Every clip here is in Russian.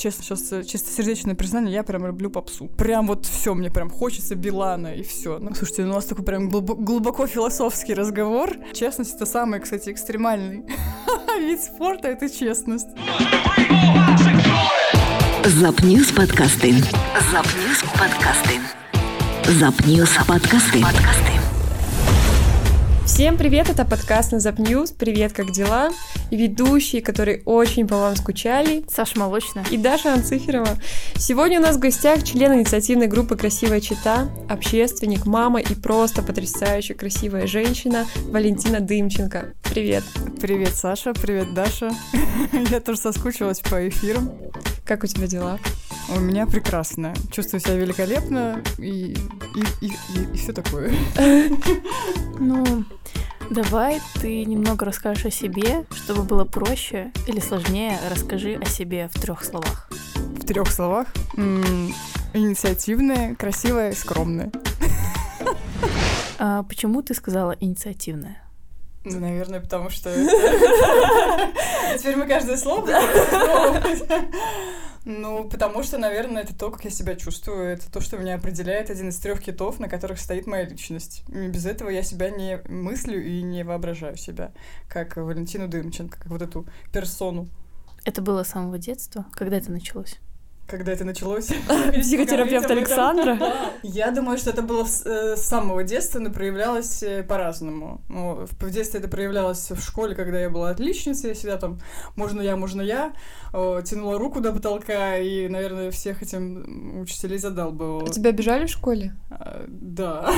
Честно, сейчас э, чистосердечное признание, я прям люблю попсу. Прям вот все, мне прям хочется Билана и все. Ну, слушайте, ну, у нас такой прям глубоко философский разговор. Честность — это самый, кстати, экстремальный вид спорта, это честность. Запньюз подкасты. Запньюз подкасты. Запньюз подкасты. Подкасты. Всем привет, это подкаст на Запньюз. Привет, как дела? И ведущие, которые очень по вам скучали. Саша Молочная. И Даша Анциферова. Сегодня у нас в гостях член инициативной группы «Красивая чита», общественник, мама и просто потрясающая красивая женщина Валентина Дымченко. Привет. Привет, Саша. Привет, Даша. Я тоже соскучилась по эфирам. Как у тебя дела? У меня прекрасно. Чувствую себя великолепно и, и, и, и, и все такое. Ну, давай ты немного расскажешь о себе, чтобы было проще или сложнее, расскажи о себе в трех словах. В трех словах? М-м, инициативная, красивая, скромная. А почему ты сказала инициативная? Ну, наверное, потому что... Теперь мы каждое слово Ну, потому что, наверное, это то, как я себя чувствую. Это то, что меня определяет один из трех китов, на которых стоит моя личность. И без этого я себя не мыслю и не воображаю себя, как Валентину Дымченко, как вот эту персону. Это было с самого детства? Когда это началось? Когда это началось. Психотерапевт Александра? Я думаю, что это было э, с самого детства, но проявлялось э, по-разному. Ну, в детстве это проявлялось в школе, когда я была отличницей, я всегда там «можно я, можно я», тянула руку до потолка, и, наверное, всех этим учителей задалбывала. А тебя обижали в школе? А, да,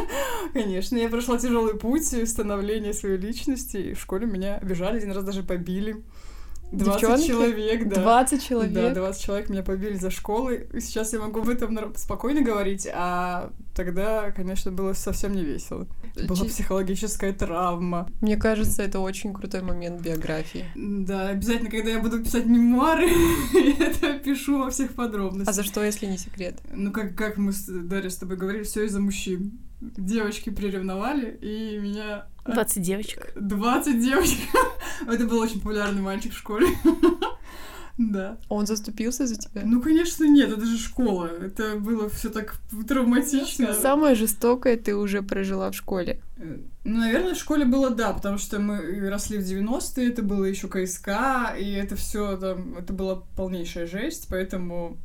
конечно. Я прошла тяжелый путь становления своей личности, и в школе меня обижали, один раз даже побили. 20 Девчонки? человек, да. 20 человек? Да, 20 человек меня побили за школы. И сейчас я могу об этом спокойно говорить, а тогда, конечно, было совсем не весело. Была психологическая травма. Мне кажется, это очень крутой момент биографии. Да, обязательно, когда я буду писать мемуары, я это пишу во всех подробностях. А за что, если не секрет? Ну, как, как мы с Дарьей с тобой говорили, все из-за мужчин. Девочки приревновали, и меня 20 девочек. 20 девочек. Это был очень популярный мальчик в школе. Да. Он заступился за тебя? Ну, конечно, нет, это же школа. Это было все так травматично. Самое жестокое ты уже прожила в школе. Э, ну, наверное, в школе было да, потому что мы росли в 90-е, это было еще КСК, и это все там, это была полнейшая жесть, поэтому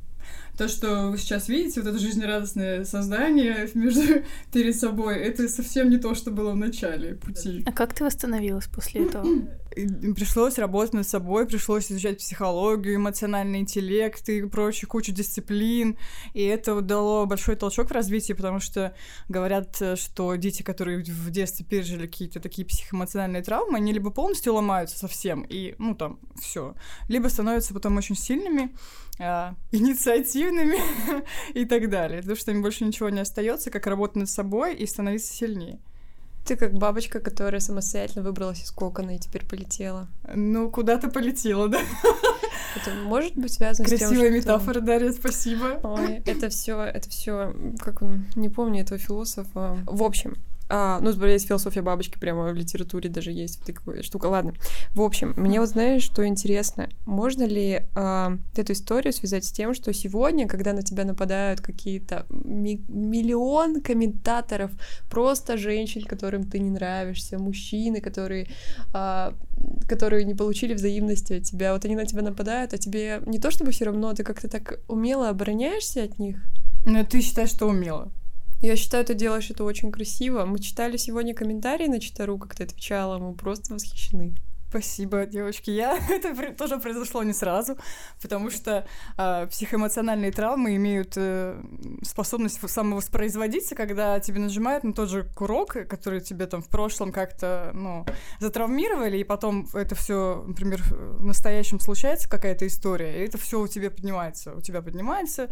то, что вы сейчас видите, вот это жизнерадостное создание между, перед собой, это совсем не то, что было в начале пути. А как ты восстановилась после этого? Пришлось работать над собой, пришлось изучать психологию, эмоциональный интеллект и прочую кучу дисциплин. И это дало большой толчок в развитии, потому что говорят, что дети, которые в детстве пережили какие-то такие психоэмоциональные травмы, они либо полностью ломаются совсем, и, ну, там, все, либо становятся потом очень сильными, а, инициативными и так далее. Потому что им больше ничего не остается, как работать над собой и становиться сильнее. Ты как бабочка, которая самостоятельно выбралась из кокона и теперь полетела. Ну, куда-то полетела, да. Это может быть связано Красивая с тем, что... метафора, Дарья, спасибо. Ой, это все, это все, как не помню этого философа. В общем, а, ну, есть философия бабочки, прямо в литературе даже есть такая штука. Ладно. В общем, мне вот знаешь, что интересно? Можно ли а, эту историю связать с тем, что сегодня, когда на тебя нападают какие-то ми- миллион комментаторов, просто женщин, которым ты не нравишься, мужчины, которые, а, которые не получили взаимности от тебя, вот они на тебя нападают, а тебе не то чтобы все равно, ты как-то так умело обороняешься от них? Ну, ты считаешь, что умело? Я считаю, ты делаешь это очень красиво. Мы читали сегодня комментарии на Читару, как ты отвечала, мы просто восхищены. Спасибо, девочки. Я это тоже произошло не сразу, потому что э, психоэмоциональные травмы имеют э, способность самовоспроизводиться, когда тебе нажимают на тот же курок, который тебе там в прошлом как-то ну, затравмировали, и потом это все, например, в настоящем случается какая-то история, и это все у тебя поднимается, у тебя поднимается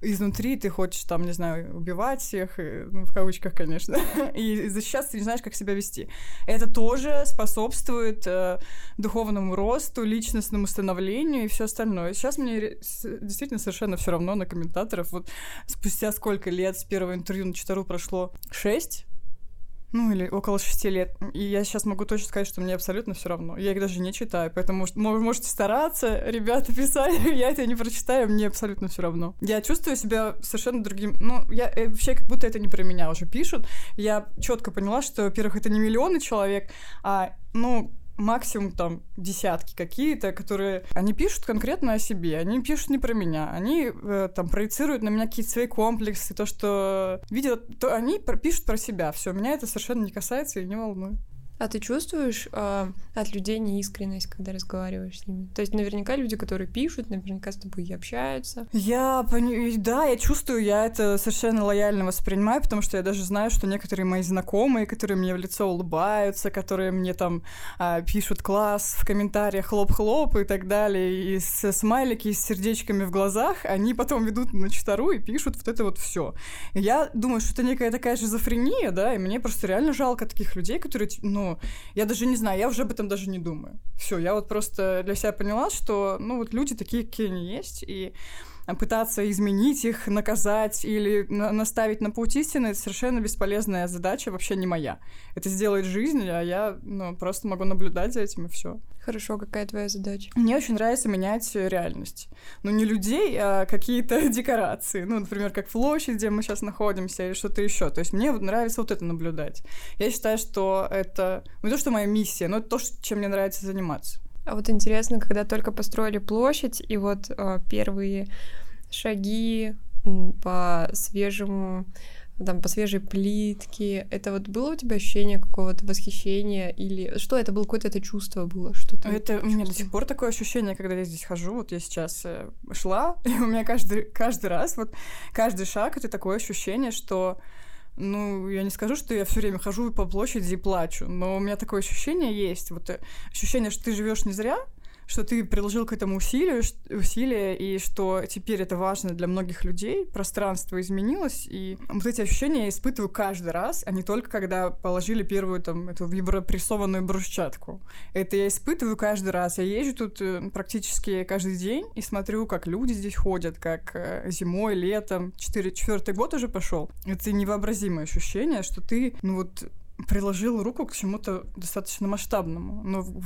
изнутри, ты хочешь там, не знаю, убивать всех, и, ну, в кавычках, конечно, и защищаться ты не знаешь, как себя вести. Это тоже способствует э, духовному росту, личностному становлению и все остальное. Сейчас мне действительно совершенно все равно на комментаторов. Вот спустя сколько лет с первого интервью на Читару прошло? Шесть? ну или около шести лет. И я сейчас могу точно сказать, что мне абсолютно все равно. Я их даже не читаю, поэтому можете стараться, ребята, писать, я это не прочитаю, мне абсолютно все равно. Я чувствую себя совершенно другим. Ну, я э, вообще как будто это не про меня уже пишут. Я четко поняла, что, во-первых, это не миллионы человек, а, ну, максимум там десятки какие-то, которые... Они пишут конкретно о себе, они пишут не про меня, они э, там проецируют на меня какие-то свои комплексы, то, что видят, то они пишут про себя. Все, меня это совершенно не касается и не волнует. А ты чувствуешь э, от людей неискренность, когда разговариваешь с ними? То есть наверняка люди, которые пишут, наверняка с тобой и общаются. Я пони... да, я чувствую, я это совершенно лояльно воспринимаю, потому что я даже знаю, что некоторые мои знакомые, которые мне в лицо улыбаются, которые мне там э, пишут класс в комментариях хлоп-хлоп и так далее, и с смайлики с сердечками в глазах, они потом ведут на читару и пишут вот это вот все. Я думаю, что это некая такая шизофрения, да, и мне просто реально жалко таких людей, которые, ну, я даже не знаю, я уже об этом даже не думаю. Все, я вот просто для себя поняла, что, ну, вот люди такие, какие они есть, и пытаться изменить их, наказать или на наставить на путь истины, это совершенно бесполезная задача, вообще не моя. Это сделает жизнь, а я ну, просто могу наблюдать за этим и все. Хорошо, какая твоя задача? Мне очень нравится менять реальность. Ну, не людей, а какие-то декорации. Ну, например, как площадь, где мы сейчас находимся, или что-то еще. То есть мне вот нравится вот это наблюдать. Я считаю, что это ну, не то, что моя миссия, но это то, чем мне нравится заниматься. А вот интересно, когда только построили площадь, и вот э, первые шаги по свежему там, по свежей плитке. Это вот было у тебя ощущение какого-то восхищения или что это было? Какое-то это чувство было? Что это у меня до сих пор такое ощущение, когда я здесь хожу. Вот я сейчас э, шла, и у меня каждый, каждый раз, вот каждый шаг, это такое ощущение, что ну, я не скажу, что я все время хожу по площади и плачу, но у меня такое ощущение есть. Вот э, ощущение, что ты живешь не зря, что ты приложил к этому усилию, усилия, и что теперь это важно для многих людей, пространство изменилось, и вот эти ощущения я испытываю каждый раз, а не только когда положили первую там эту вибропрессованную брусчатку. Это я испытываю каждый раз. Я езжу тут э, практически каждый день и смотрю, как люди здесь ходят, как э, зимой, летом, четвертый год уже пошел. Это невообразимое ощущение, что ты, ну вот, приложил руку к чему-то достаточно масштабному, но в,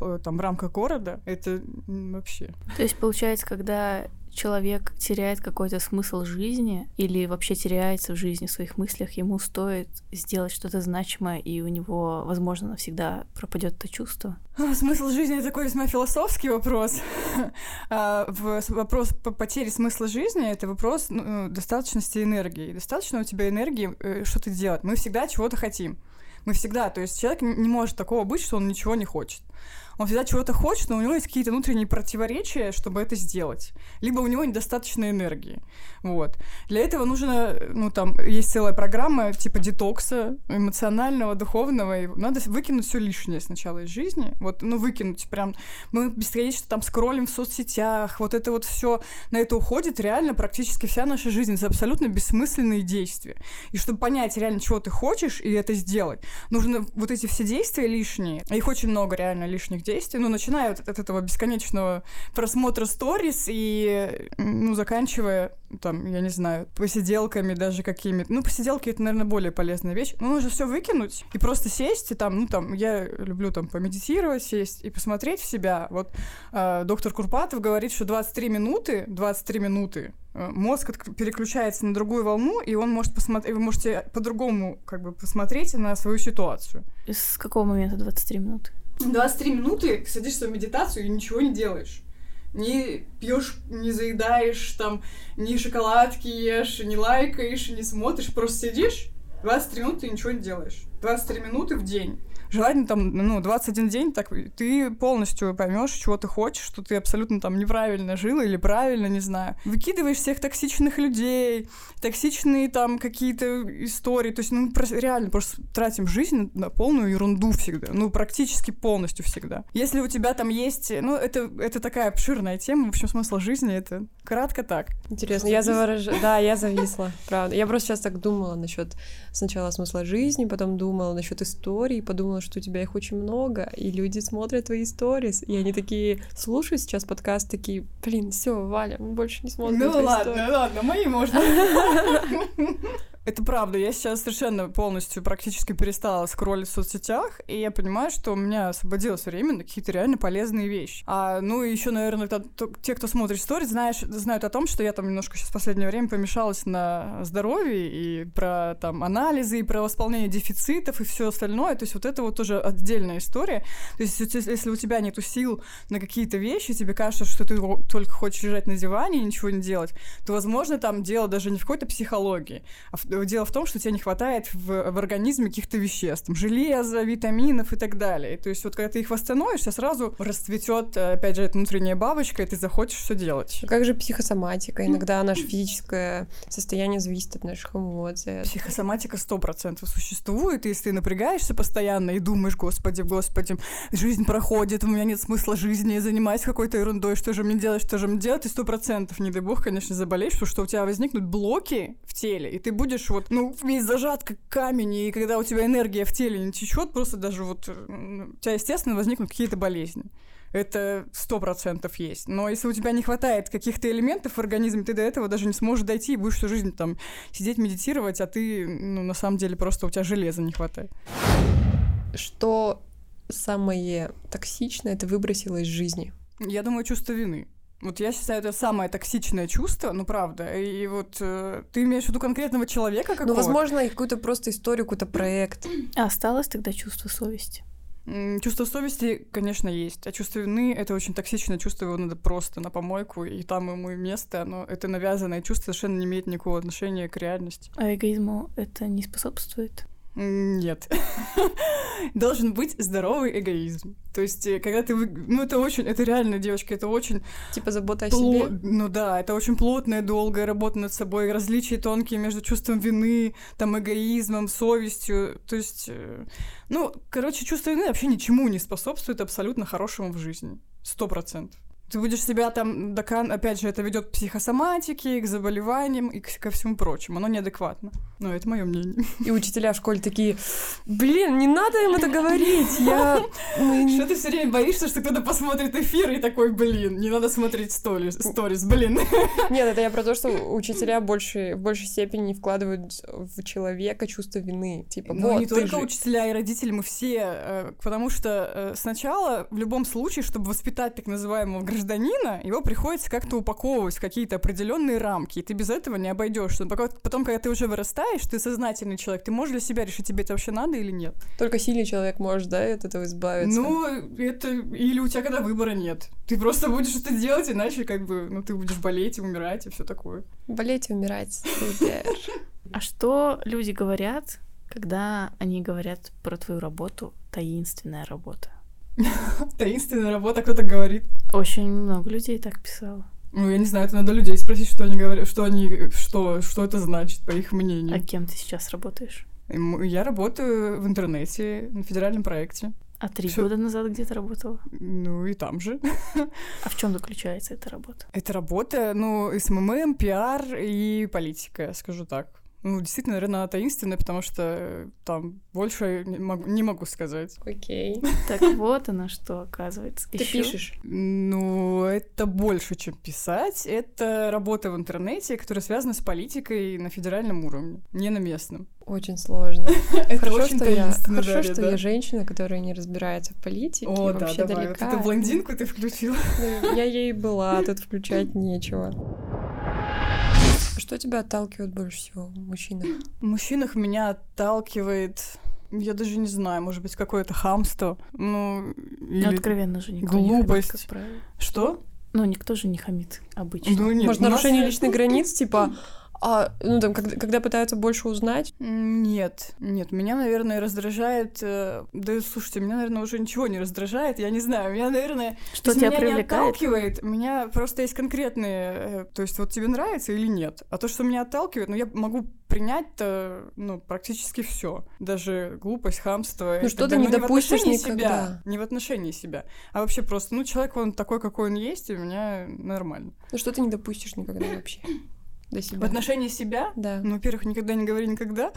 в, там, в рамках города это вообще. То есть, получается, когда человек теряет какой-то смысл жизни или вообще теряется в жизни, в своих мыслях, ему стоит сделать что-то значимое, и у него, возможно, навсегда пропадет это чувство? А, смысл жизни — это такой весьма философский вопрос. а, вопрос по потере смысла жизни — это вопрос ну, достаточности энергии. Достаточно у тебя энергии э, что-то делать. Мы всегда чего-то хотим. Мы всегда, то есть человек не может такого быть, что он ничего не хочет он всегда чего-то хочет, но у него есть какие-то внутренние противоречия, чтобы это сделать. Либо у него недостаточно энергии. Вот. Для этого нужно, ну, там, есть целая программа типа детокса эмоционального, духовного, и надо выкинуть все лишнее сначала из жизни. Вот, ну, выкинуть прям. Мы бесконечно там скроллим в соцсетях, вот это вот все на это уходит реально практически вся наша жизнь. Это абсолютно бессмысленные действия. И чтобы понять реально, чего ты хочешь, и это сделать, нужно вот эти все действия лишние, а их очень много реально лишних действий, ну, начиная от, от этого бесконечного просмотра сторис и, ну, заканчивая, там, я не знаю, посиделками даже какими-то. Ну, посиделки — это, наверное, более полезная вещь. Ну, нужно все выкинуть и просто сесть, и там, ну, там, я люблю там помедитировать, сесть и посмотреть в себя. Вот э, доктор Курпатов говорит, что 23 минуты, 23 минуты э, мозг переключается на другую волну, и он может посмотреть, вы можете по-другому как бы посмотреть на свою ситуацию. С какого момента 23 минуты? 23 минуты садишься в медитацию и ничего не делаешь. Не пьешь, не заедаешь, там, ни шоколадки ешь, не лайкаешь, не смотришь, просто сидишь, 23 минуты и ничего не делаешь. 23 минуты в день желательно там, ну, 21 день, так ты полностью поймешь, чего ты хочешь, что ты абсолютно там неправильно жил или правильно, не знаю. Выкидываешь всех токсичных людей, токсичные там какие-то истории, то есть, ну, реально просто тратим жизнь на полную ерунду всегда, ну, практически полностью всегда. Если у тебя там есть, ну, это, это такая обширная тема, в общем, смысл жизни, это кратко так. Интересно, я заворожена, да, я зависла, правда. Я просто сейчас так думала насчет сначала смысла жизни, потом думала насчет истории, подумала, что у тебя их очень много, и люди смотрят твои сторис, и они такие слушают сейчас подкаст, такие, блин, все, Валя, мы больше не смотрим Ну ладно, истории. ладно, мои можно. Это правда, я сейчас совершенно полностью практически перестала скроллить в соцсетях, и я понимаю, что у меня освободилось время на какие-то реально полезные вещи. А, ну и еще, наверное, те, кто смотрит истории, знаешь, знают о том, что я там немножко сейчас в последнее время помешалась на здоровье и про там анализы, и про восполнение дефицитов и все остальное. То есть вот это вот тоже отдельная история. То есть если у тебя нету сил на какие-то вещи, тебе кажется, что ты только хочешь лежать на диване и ничего не делать, то, возможно, там дело даже не в какой-то психологии, а в- дело в том, что тебе не хватает в, в организме каких-то веществ, там, железа, витаминов и так далее. То есть вот когда ты их восстановишь, сразу расцветет, э, опять же, эта внутренняя бабочка, и ты захочешь все делать. А Как же психосоматика? Иногда наше физическое состояние зависит от наших эмоций. Психосоматика сто процентов существует, и если ты напрягаешься постоянно и думаешь, господи, господи, жизнь проходит, у меня нет смысла жизни, я занимаюсь какой-то ерундой, что же мне делать, что же мне делать, и сто процентов, не дай бог, конечно, заболеешь, потому что у тебя возникнут блоки в теле, и ты будешь вот, ну, весь зажат, как камень, и когда у тебя энергия в теле не течет, просто даже вот, э, у тебя, естественно, возникнут какие-то болезни. Это сто процентов есть. Но если у тебя не хватает каких-то элементов в организме, ты до этого даже не сможешь дойти и будешь всю жизнь там сидеть, медитировать, а ты, ну, на самом деле, просто у тебя железа не хватает. Что самое токсичное ты выбросила из жизни? Я думаю, чувство вины. Вот я считаю, это самое токсичное чувство, ну правда. И вот э, ты имеешь в виду конкретного человека какого-то? Ну, возможно, какую-то просто историю, какой-то проект. А осталось тогда чувство совести? Чувство совести, конечно, есть. А чувство вины — это очень токсичное чувство, его надо просто на помойку, и там ему и место. Но это навязанное чувство совершенно не имеет никакого отношения к реальности. А эгоизму это не способствует? Нет. Должен быть здоровый эгоизм. То есть, э, когда ты... Ну, это очень... Это реально, девочки, это очень Типа забота о Пло- себе. Ну да, это очень плотная, долгая работа над собой, различия тонкие между чувством вины, там, эгоизмом, совестью. То есть, э, ну, короче, чувство вины вообще ничему не способствует абсолютно хорошему в жизни. Сто процентов. Ты будешь себя там, докан... опять же, это ведет к психосоматике, к заболеваниям и к- ко всему прочему. Оно неадекватно. Но это мое мнение. И учителя в школе такие, блин, не надо им это говорить, я... Что ты все время боишься, что кто-то посмотрит эфир и такой, блин, не надо смотреть сторис, сторис, блин. Нет, это я про то, что учителя больше, в большей степени вкладывают в человека чувство вины. Типа, Ну, вот, не только же- учителя и родители, мы все, э, потому что э, сначала, в любом случае, чтобы воспитать так называемого гражданина, его приходится как-то упаковывать в какие-то определенные рамки, и ты без этого не обойдешься. Но пока- потом, когда ты уже вырастаешь, ты сознательный человек, ты можешь для себя решить, тебе это вообще надо или нет. Только сильный человек может, да, от этого избавиться. Ну, это... Или у тебя когда выбора нет. Ты просто будешь это делать, иначе как бы, ну, ты будешь болеть и умирать и все такое. Болеть и умирать. А что люди говорят, когда они говорят про твою работу таинственная работа? Таинственная работа, кто-то говорит. Очень много людей так писало. Ну, я не знаю, это надо людей спросить, что они говорят, что они, что, что это значит, по их мнению. А кем ты сейчас работаешь? Я работаю в интернете на федеральном проекте. А три Всё. года назад где ты работала? Ну и там же. А в чем заключается эта работа? Это работа, ну, SMM, пиар и политика, скажу так. Ну, действительно, наверное, она таинственная, потому что э, там больше не могу, не могу сказать. Окей. Так вот оно что, оказывается. Ты Ещё пишешь. Ну, это больше, чем писать. Это работа в интернете, которая связана с политикой на федеральном уровне, не на местном. Очень сложно. Это Хорошо, очень что я, таинственно, хорошо, что я женщина, которая не разбирается в политике, О, и да, вообще давай. Вот далека. эту блондинку ты включила. Ну, Я ей была, тут включать нечего. Что тебя отталкивает больше всего в мужчинах? В мужчинах меня отталкивает, я даже не знаю, может быть, какое-то хамство. Ну, Ну, или... откровенно же никто не хамит, глупость. как правило. Что? Ну, никто же не хамит обычно. Ну, нет, Может, у нас- нарушение личных границ, типа, а, ну, там, когда, когда пытаются больше узнать, Нет, нет, меня, наверное, раздражает... э, Да, слушайте, меня, наверное, уже ничего не раздражает, я не знаю, меня, наверное... Что тебя меня не привлекает? отталкивает, у меня просто есть конкретные... э, То есть вот тебе нравится или нет. А то, что меня отталкивает, ну, я могу принять-то, ну, практически все. Даже глупость, хамство. и Ну, что ты не в допустишь отношении никогда. себя. Не в отношении себя. А вообще просто, ну, человек, он такой, какой он есть, и у меня нормально. ну, что ты не допустишь никогда вообще? До себя? В отношении себя? Да. Ну, во-первых, никогда не говори никогда.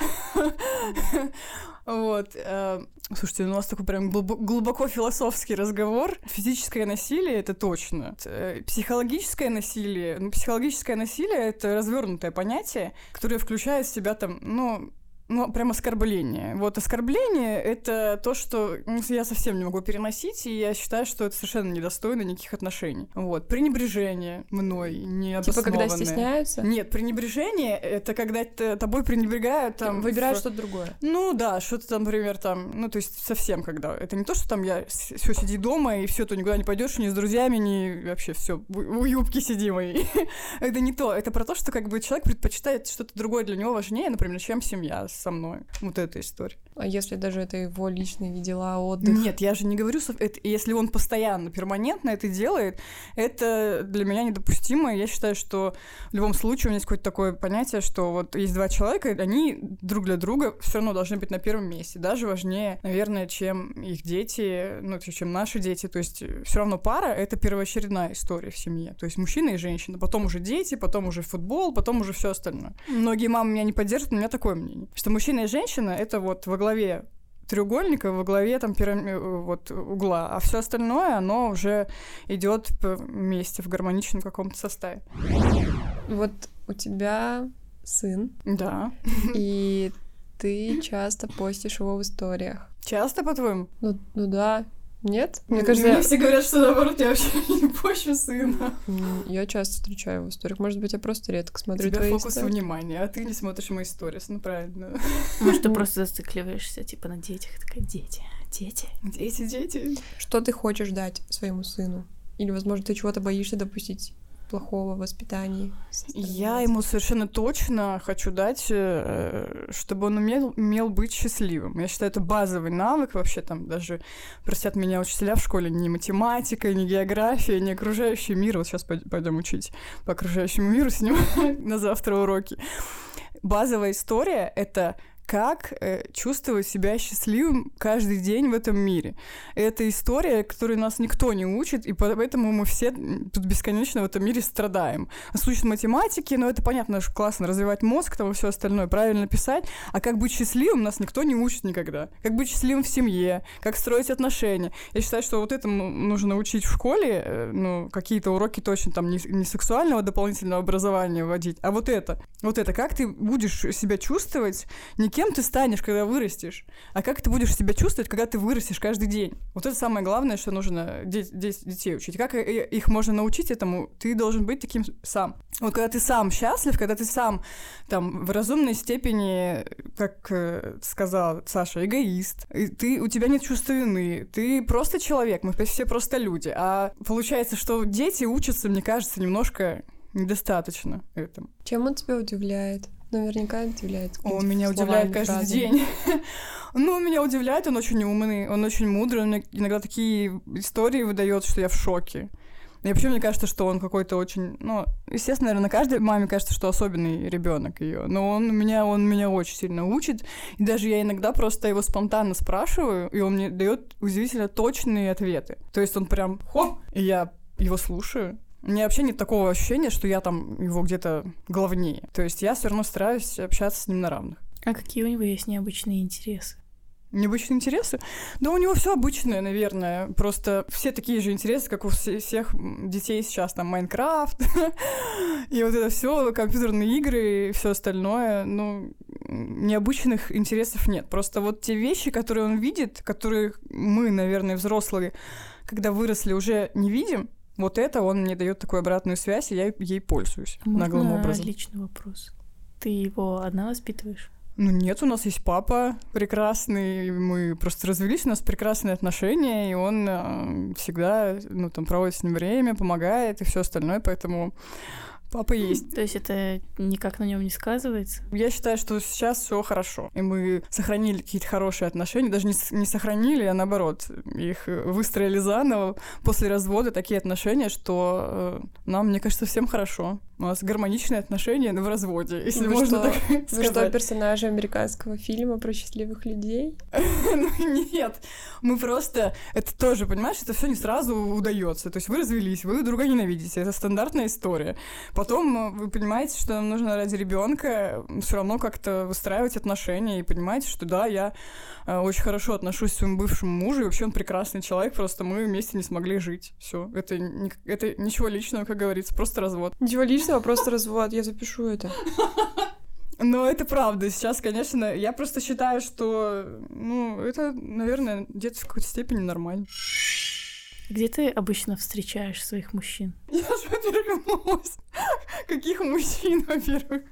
Вот. э, Слушайте, ну, у нас такой прям глубо- глубоко философский разговор. Физическое насилие это точно. Э, Психологическое насилие. Ну, психологическое насилие это развернутое понятие, которое включает в себя там, ну, ну, прям оскорбление. Вот оскорбление — это то, что я совсем не могу переносить, и я считаю, что это совершенно недостойно никаких отношений. Вот. Пренебрежение мной Типа, необоснованное. когда стесняются, Нет, пренебрежение — это когда тобой пренебрегают там... выбирают что-то другое. Ну да, что-то там, например, там, ну то есть совсем когда. Это не то, что там я все сиди дома и все, то никуда не пойдешь ни с друзьями, ни вообще все в юбке сиди моей. это не то. Это про то, что как бы человек предпочитает что-то другое для него важнее, например, чем семья со мной. Вот эта история. А если даже это его личные дела, отдых? Нет, я же не говорю, что это, если он постоянно, перманентно это делает, это для меня недопустимо. Я считаю, что в любом случае у меня есть какое-то такое понятие, что вот есть два человека, и они друг для друга все равно должны быть на первом месте. Даже важнее, наверное, чем их дети, ну, чем наши дети. То есть все равно пара — это первоочередная история в семье. То есть мужчина и женщина, потом уже дети, потом уже футбол, потом уже все остальное. Многие мамы меня не поддержат, но у меня такое мнение, что мужчина и женщина — это вот во главе треугольника во главе там пирами- э, вот угла, а все остальное оно уже идет вместе в гармоничном каком-то составе. Вот у тебя сын, Да. и ты часто постишь его в историях. Часто, по-твоему? Ну, ну да. Нет? Мне Мне кажется, все говорят, что наоборот, я вообще не пощу сына. я часто встречаю его в историях. Может быть, я просто редко У смотрю тебя твои фокус истории. внимания, а ты не смотришь мои сторис, ну правильно. Может, ты просто зацикливаешься, типа, на детях. Такая, дети, дети. Дети, дети. Что ты хочешь дать своему сыну? Или, возможно, ты чего-то боишься допустить плохого в воспитании? со стороны Я ему совершенно точно хочу дать, э, чтобы он умел, умел быть счастливым. Я считаю, это базовый навык вообще там даже, простят меня учителя в школе, не математика, не география, не окружающий мир. Вот сейчас пойдем учить по окружающему миру с ним на завтра уроки. Базовая история — это как э, чувствовать себя счастливым каждый день в этом мире. Это история, которую нас никто не учит, и поэтому мы все тут бесконечно в этом мире страдаем. Нас учат математике, но это понятно, что классно развивать мозг, там и все остальное, правильно писать, а как быть счастливым нас никто не учит никогда. Как быть счастливым в семье, как строить отношения. Я считаю, что вот этому нужно учить в школе, э, ну, какие-то уроки точно там не, не сексуального дополнительного образования вводить, а вот это. Вот это, как ты будешь себя чувствовать, не кем ты станешь, когда вырастешь, а как ты будешь себя чувствовать, когда ты вырастешь каждый день. Вот это самое главное, что нужно де- де- детей учить. Как и- их можно научить этому? Ты должен быть таким сам. Вот когда ты сам счастлив, когда ты сам там в разумной степени, как э, сказал Саша, эгоист, и ты, у тебя нет чувства вины, ты просто человек, мы все просто люди. А получается, что дети учатся, мне кажется, немножко недостаточно этому. Чем он тебя удивляет? Наверняка удивляет. Он меня удивляет каждый фразами. день. Ну, меня удивляет, он очень умный, он очень мудрый, он иногда такие истории выдает, что я в шоке. И вообще мне кажется, что он какой-то очень, ну, естественно, наверное, каждой маме кажется, что особенный ребенок ее, но он меня, он меня очень сильно учит, и даже я иногда просто его спонтанно спрашиваю, и он мне дает удивительно точные ответы. То есть он прям хоп, и я его слушаю. У меня вообще нет такого ощущения, что я там его где-то главнее. То есть я все равно стараюсь общаться с ним на равных. А какие у него есть необычные интересы? Необычные интересы? Да у него все обычное, наверное. Просто все такие же интересы, как у все- всех детей сейчас, там, Майнкрафт, и вот это все, компьютерные игры и все остальное. Ну, необычных интересов нет. Просто вот те вещи, которые он видит, которые мы, наверное, взрослые, когда выросли, уже не видим, вот это он мне дает такую обратную связь, и я ей пользуюсь наглым Можно образом. личный вопрос. Ты его одна воспитываешь? Ну нет, у нас есть папа прекрасный, мы просто развелись, у нас прекрасные отношения, и он э, всегда, ну, там, проводит с ним время, помогает и все остальное, поэтому папа есть. То есть это никак на нем не сказывается? Я считаю, что сейчас все хорошо, и мы сохранили какие-то хорошие отношения, даже не, не сохранили, а наоборот, их выстроили заново после развода такие отношения, что э, нам, мне кажется, всем хорошо. У нас гармоничные отношения в разводе, если Вы можно что, так Вы что, сказать. персонажи американского фильма про счастливых людей? Ну нет, мы просто... Это тоже, понимаешь, это все не сразу удается. То есть вы развелись, вы друг друга ненавидите. Это стандартная история. потом э, вы понимаете, что нам нужно ради ребенка все равно как-то выстраивать отношения и понимаете, что да, я э, очень хорошо отношусь к своему бывшему мужу, и вообще он прекрасный человек, просто мы вместе не смогли жить. Все, это, это ничего личного, как говорится, просто развод. Ничего личного, просто развод. Я запишу это. Но это правда. Сейчас, конечно, я просто считаю, что, ну, это, наверное, где-то в какой-то степени нормально. Где ты обычно встречаешь своих мужчин? Я же, во-первых, Каких мужчин, во-первых?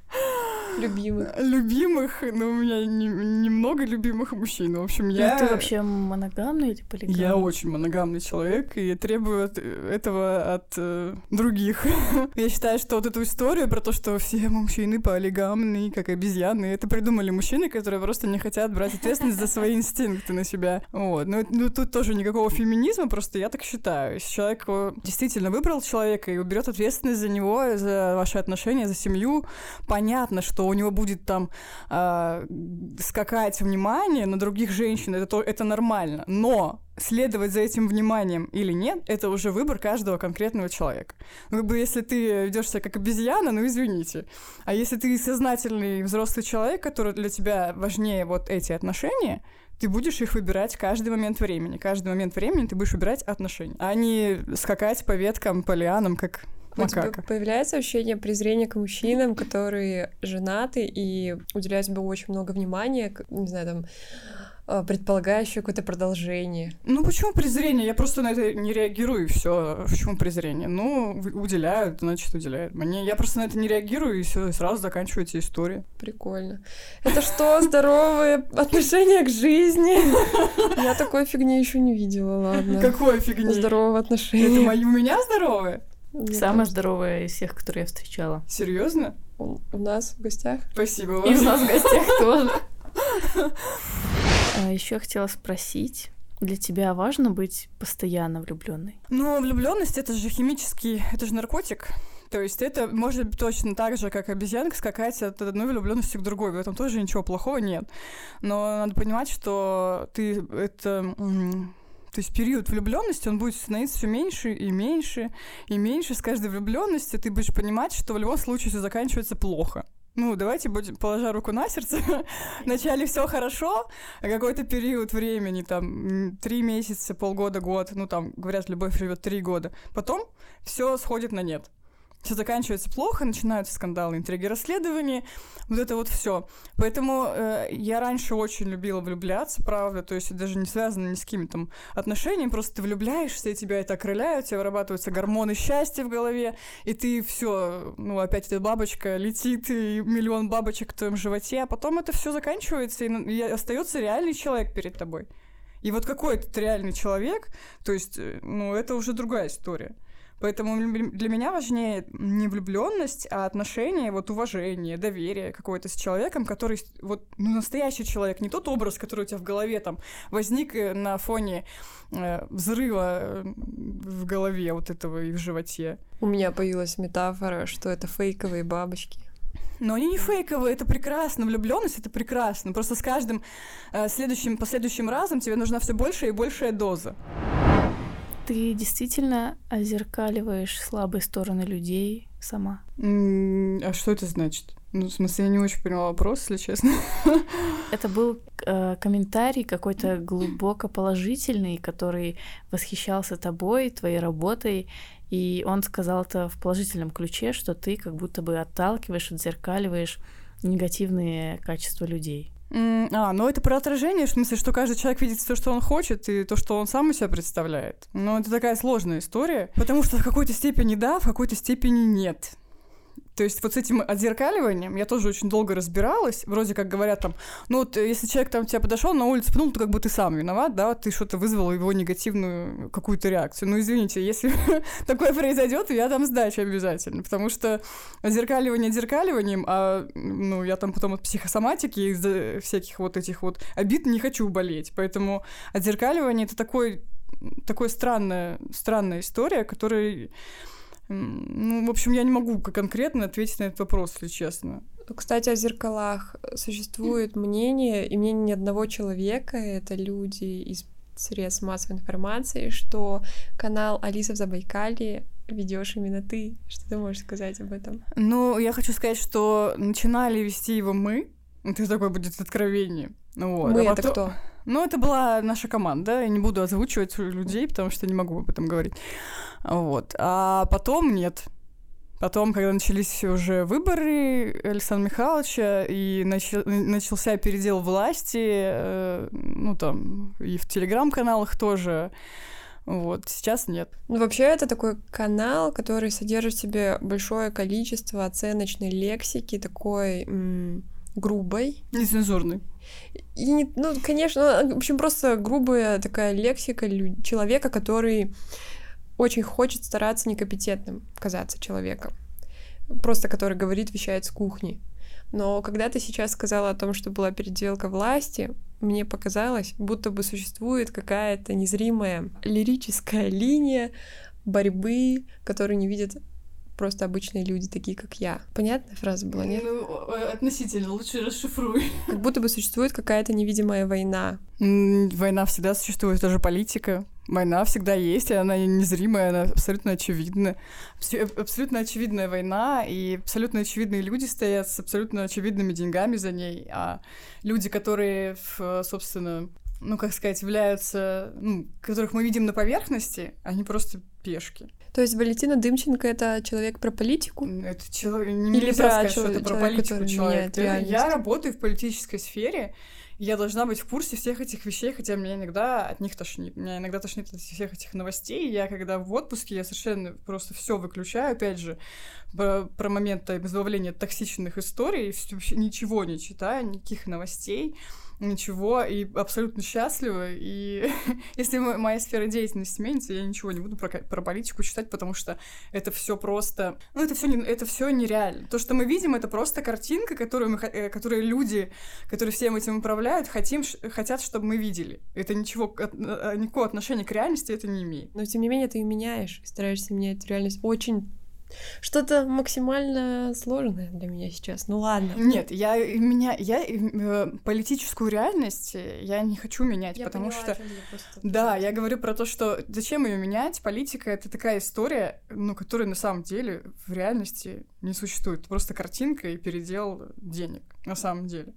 Любимых. Любимых, но у меня немного не любимых мужчин. В общем, я... Ну, ты вообще моногамный или полигамный? Я очень моногамный человек, и требую от этого от э, других. я считаю, что вот эту историю про то, что все мужчины полигамные, как обезьяны, это придумали мужчины, которые просто не хотят брать ответственность за свои инстинкты на себя. Вот. Но ну, тут тоже никакого феминизма, просто я так считаю. Если человек действительно выбрал человека и уберет ответственность за него, за ваши отношения, за семью, понятно, что у него будет там э, скакать внимание на других женщин, это, то, это нормально. Но следовать за этим вниманием или нет, это уже выбор каждого конкретного человека. Ну, как бы, если ты ведешь себя как обезьяна, ну, извините. А если ты сознательный взрослый человек, который для тебя важнее вот эти отношения, ты будешь их выбирать каждый момент времени. Каждый момент времени ты будешь выбирать отношения, а не скакать по веткам, по лианам, как у тебя появляется ощущение презрения к мужчинам, которые женаты и уделяют себе очень много внимания, не знаю, там, а, предполагающее какое-то продолжение. Ну почему презрение? Я просто на это не реагирую, и все. Почему презрение? Ну, уделяют, значит, уделяют. Мне я просто на это не реагирую, и все, сразу заканчиваю эти истории. Прикольно. Это что, здоровые отношения к жизни? Я такой фигни еще не видела, ладно. Какой фигни? Здорового отношения. Это мои, у меня здоровые? Самая здоровая из всех, которые я встречала. Серьезно? У, у нас в гостях. Спасибо вам. И у нас в гостях тоже. А еще хотела спросить, для тебя важно быть постоянно влюбленной? Ну, влюбленность это же химический, это же наркотик. То есть это может быть точно так же, как обезьянка скакать от одной влюбленности к другой. В этом тоже ничего плохого нет. Но надо понимать, что ты это то есть период влюбленности, он будет становиться все меньше и меньше и меньше. С каждой влюбленностью ты будешь понимать, что в любом случае все заканчивается плохо. Ну, давайте будем, положа руку на сердце. Вначале все хорошо, а какой-то период времени, там, три месяца, полгода, год, ну, там, говорят, любовь живет три года. Потом все сходит на нет все заканчивается плохо, начинаются скандалы, интриги, расследования, вот это вот все. Поэтому э, я раньше очень любила влюбляться, правда, то есть даже не связано ни с какими там отношениями, просто ты влюбляешься, и тебя это окрыляют, у тебя вырабатываются гормоны счастья в голове, и ты все, ну опять эта бабочка летит, и миллион бабочек в твоем животе, а потом это все заканчивается, и, и остается реальный человек перед тобой. И вот какой этот реальный человек, то есть, э, ну, это уже другая история. Поэтому для меня важнее не влюбленность, а отношения, вот уважение, доверие какое-то с человеком, который вот ну, настоящий человек, не тот образ, который у тебя в голове там возник э, на фоне э, взрыва э, в голове вот этого и в животе. У меня появилась метафора, что это фейковые бабочки. Но они не фейковые, это прекрасно. Влюбленность это прекрасно. Просто с каждым э, следующим, последующим разом тебе нужна все большая и большая доза ты действительно озеркаливаешь слабые стороны людей сама? А что это значит? Ну, в смысле, я не очень поняла вопрос, если честно. Это был э, комментарий какой-то глубоко положительный, который восхищался тобой, твоей работой, и он сказал это в положительном ключе, что ты как будто бы отталкиваешь, отзеркаливаешь негативные качества людей. А, ну это про отражение, в смысле, что каждый человек видит все, что он хочет, и то, что он сам из себя представляет. Но это такая сложная история, потому что в какой-то степени да, в какой-то степени нет. То есть вот с этим отзеркаливанием я тоже очень долго разбиралась. Вроде как говорят там, ну вот э, если человек там тебя подошел на улице, пнул, то как бы ты сам виноват, да, ты что-то вызвал его негативную какую-то реакцию. Ну извините, если такое произойдет, я дам сдачу обязательно, потому что отзеркаливание отзеркаливанием, а ну я там потом от психосоматики из-за всяких вот этих вот обид не хочу болеть, поэтому отзеркаливание это такой такой странная странная история, которая ну, в общем, я не могу конкретно ответить на этот вопрос, если честно. Кстати, о зеркалах существует мнение, и мнение ни одного человека, это люди из средств массовой информации, что канал Алиса в Забайкалье ведешь именно ты. Что ты можешь сказать об этом? Ну, я хочу сказать, что начинали вести его мы. Это такое будет откровение. Ну Вот. Мы А это потом- кто? Ну, это была наша команда. Я не буду озвучивать людей, потому что не могу об этом говорить. Вот. А потом нет. Потом, когда начались уже выборы Александра Михайловича, и начи- начался передел власти, э, ну, там, и в телеграм-каналах тоже, вот, сейчас нет. Ну, вообще, это такой канал, который содержит в себе большое количество оценочной лексики, такой м, грубой. Нецензурный. И, не- ну, конечно, в общем, просто грубая такая лексика человека, который очень хочет стараться некомпетентным казаться человеком. Просто который говорит, вещает с кухни. Но когда ты сейчас сказала о том, что была переделка власти, мне показалось, будто бы существует какая-то незримая лирическая линия борьбы, которую не видят просто обычные люди, такие как я. Понятная фраза была, нет? Ну, относительно, лучше расшифруй. Как будто бы существует какая-то невидимая война. Война всегда существует, тоже политика. Война всегда есть, и она незримая, она абсолютно очевидна. Абс- Абсолютно очевидная война, и абсолютно очевидные люди стоят с абсолютно очевидными деньгами за ней, а люди, которые, в, собственно, ну, как сказать, являются, ну, которых мы видим на поверхности, они просто пешки. То есть Валентина Дымченко — это человек про политику? Это человек, не Или про сказать, что чело- это про политику человек. Это- Я работаю в политической сфере, я должна быть в курсе всех этих вещей, хотя меня иногда от них тошнит. Меня иногда тошнит от всех этих новостей. Я когда в отпуске, я совершенно просто все выключаю. Опять же, про, про момент избавления от токсичных историй, вообще ничего не читаю, никаких новостей ничего, и абсолютно счастлива, и если мо- моя сфера деятельности сменится, я ничего не буду про, про политику читать, потому что это все просто, ну это все это все нереально. То, что мы видим, это просто картинка, которую мы, э, которую люди, которые всем этим управляют, хотим, хотят, чтобы мы видели. Это ничего, э, никакого отношения к реальности это не имеет. Но тем не менее ты ее меняешь, стараешься менять реальность. Очень что-то максимально сложное для меня сейчас. Ну ладно. Нет, я меня, я э, политическую реальность э, я не хочу менять, потому что Да, я говорю про то, что зачем ее менять? Политика это такая история, ну, которая на самом деле в реальности не существует. Просто картинка и передел денег на самом деле.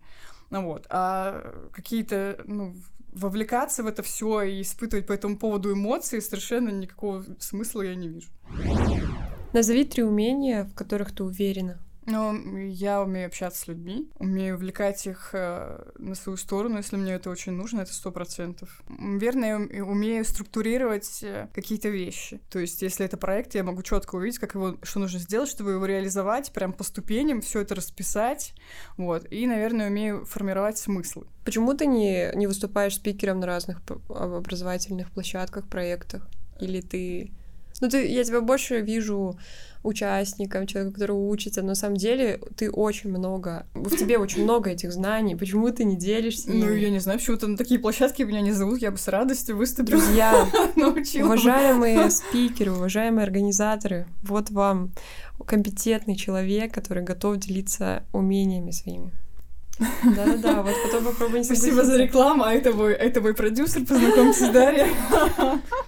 Ну вот. А какие-то, ну, вовлекаться в это все и испытывать по этому поводу эмоции совершенно никакого смысла я не вижу. Назови три умения, в которых ты уверена. Ну, я умею общаться с людьми, умею увлекать их э, на свою сторону, если мне это очень нужно, это сто процентов. Верно, я ум- умею структурировать э, какие-то вещи. То есть, если это проект, я могу четко увидеть, как его, что нужно сделать, чтобы его реализовать, прям по ступеням, все это расписать, вот. И, наверное, умею формировать смыслы. Почему ты не, не выступаешь спикером на разных п- образовательных площадках, проектах? Или ты... Ну, ты, я тебя больше вижу участником, человеком, который учится, но на самом деле ты очень много, в тебе очень много этих знаний. Почему ты не делишься? Ну, я не знаю, почему-то на такие площадки меня не зовут, я бы с радостью выступлю, Друзья, уважаемые спикеры, уважаемые организаторы, вот вам компетентный человек, который готов делиться умениями своими. Да-да-да, вот потом попробуй не Спасибо за рекламу, а это мой, это мой продюсер, познакомьтесь, Дарья.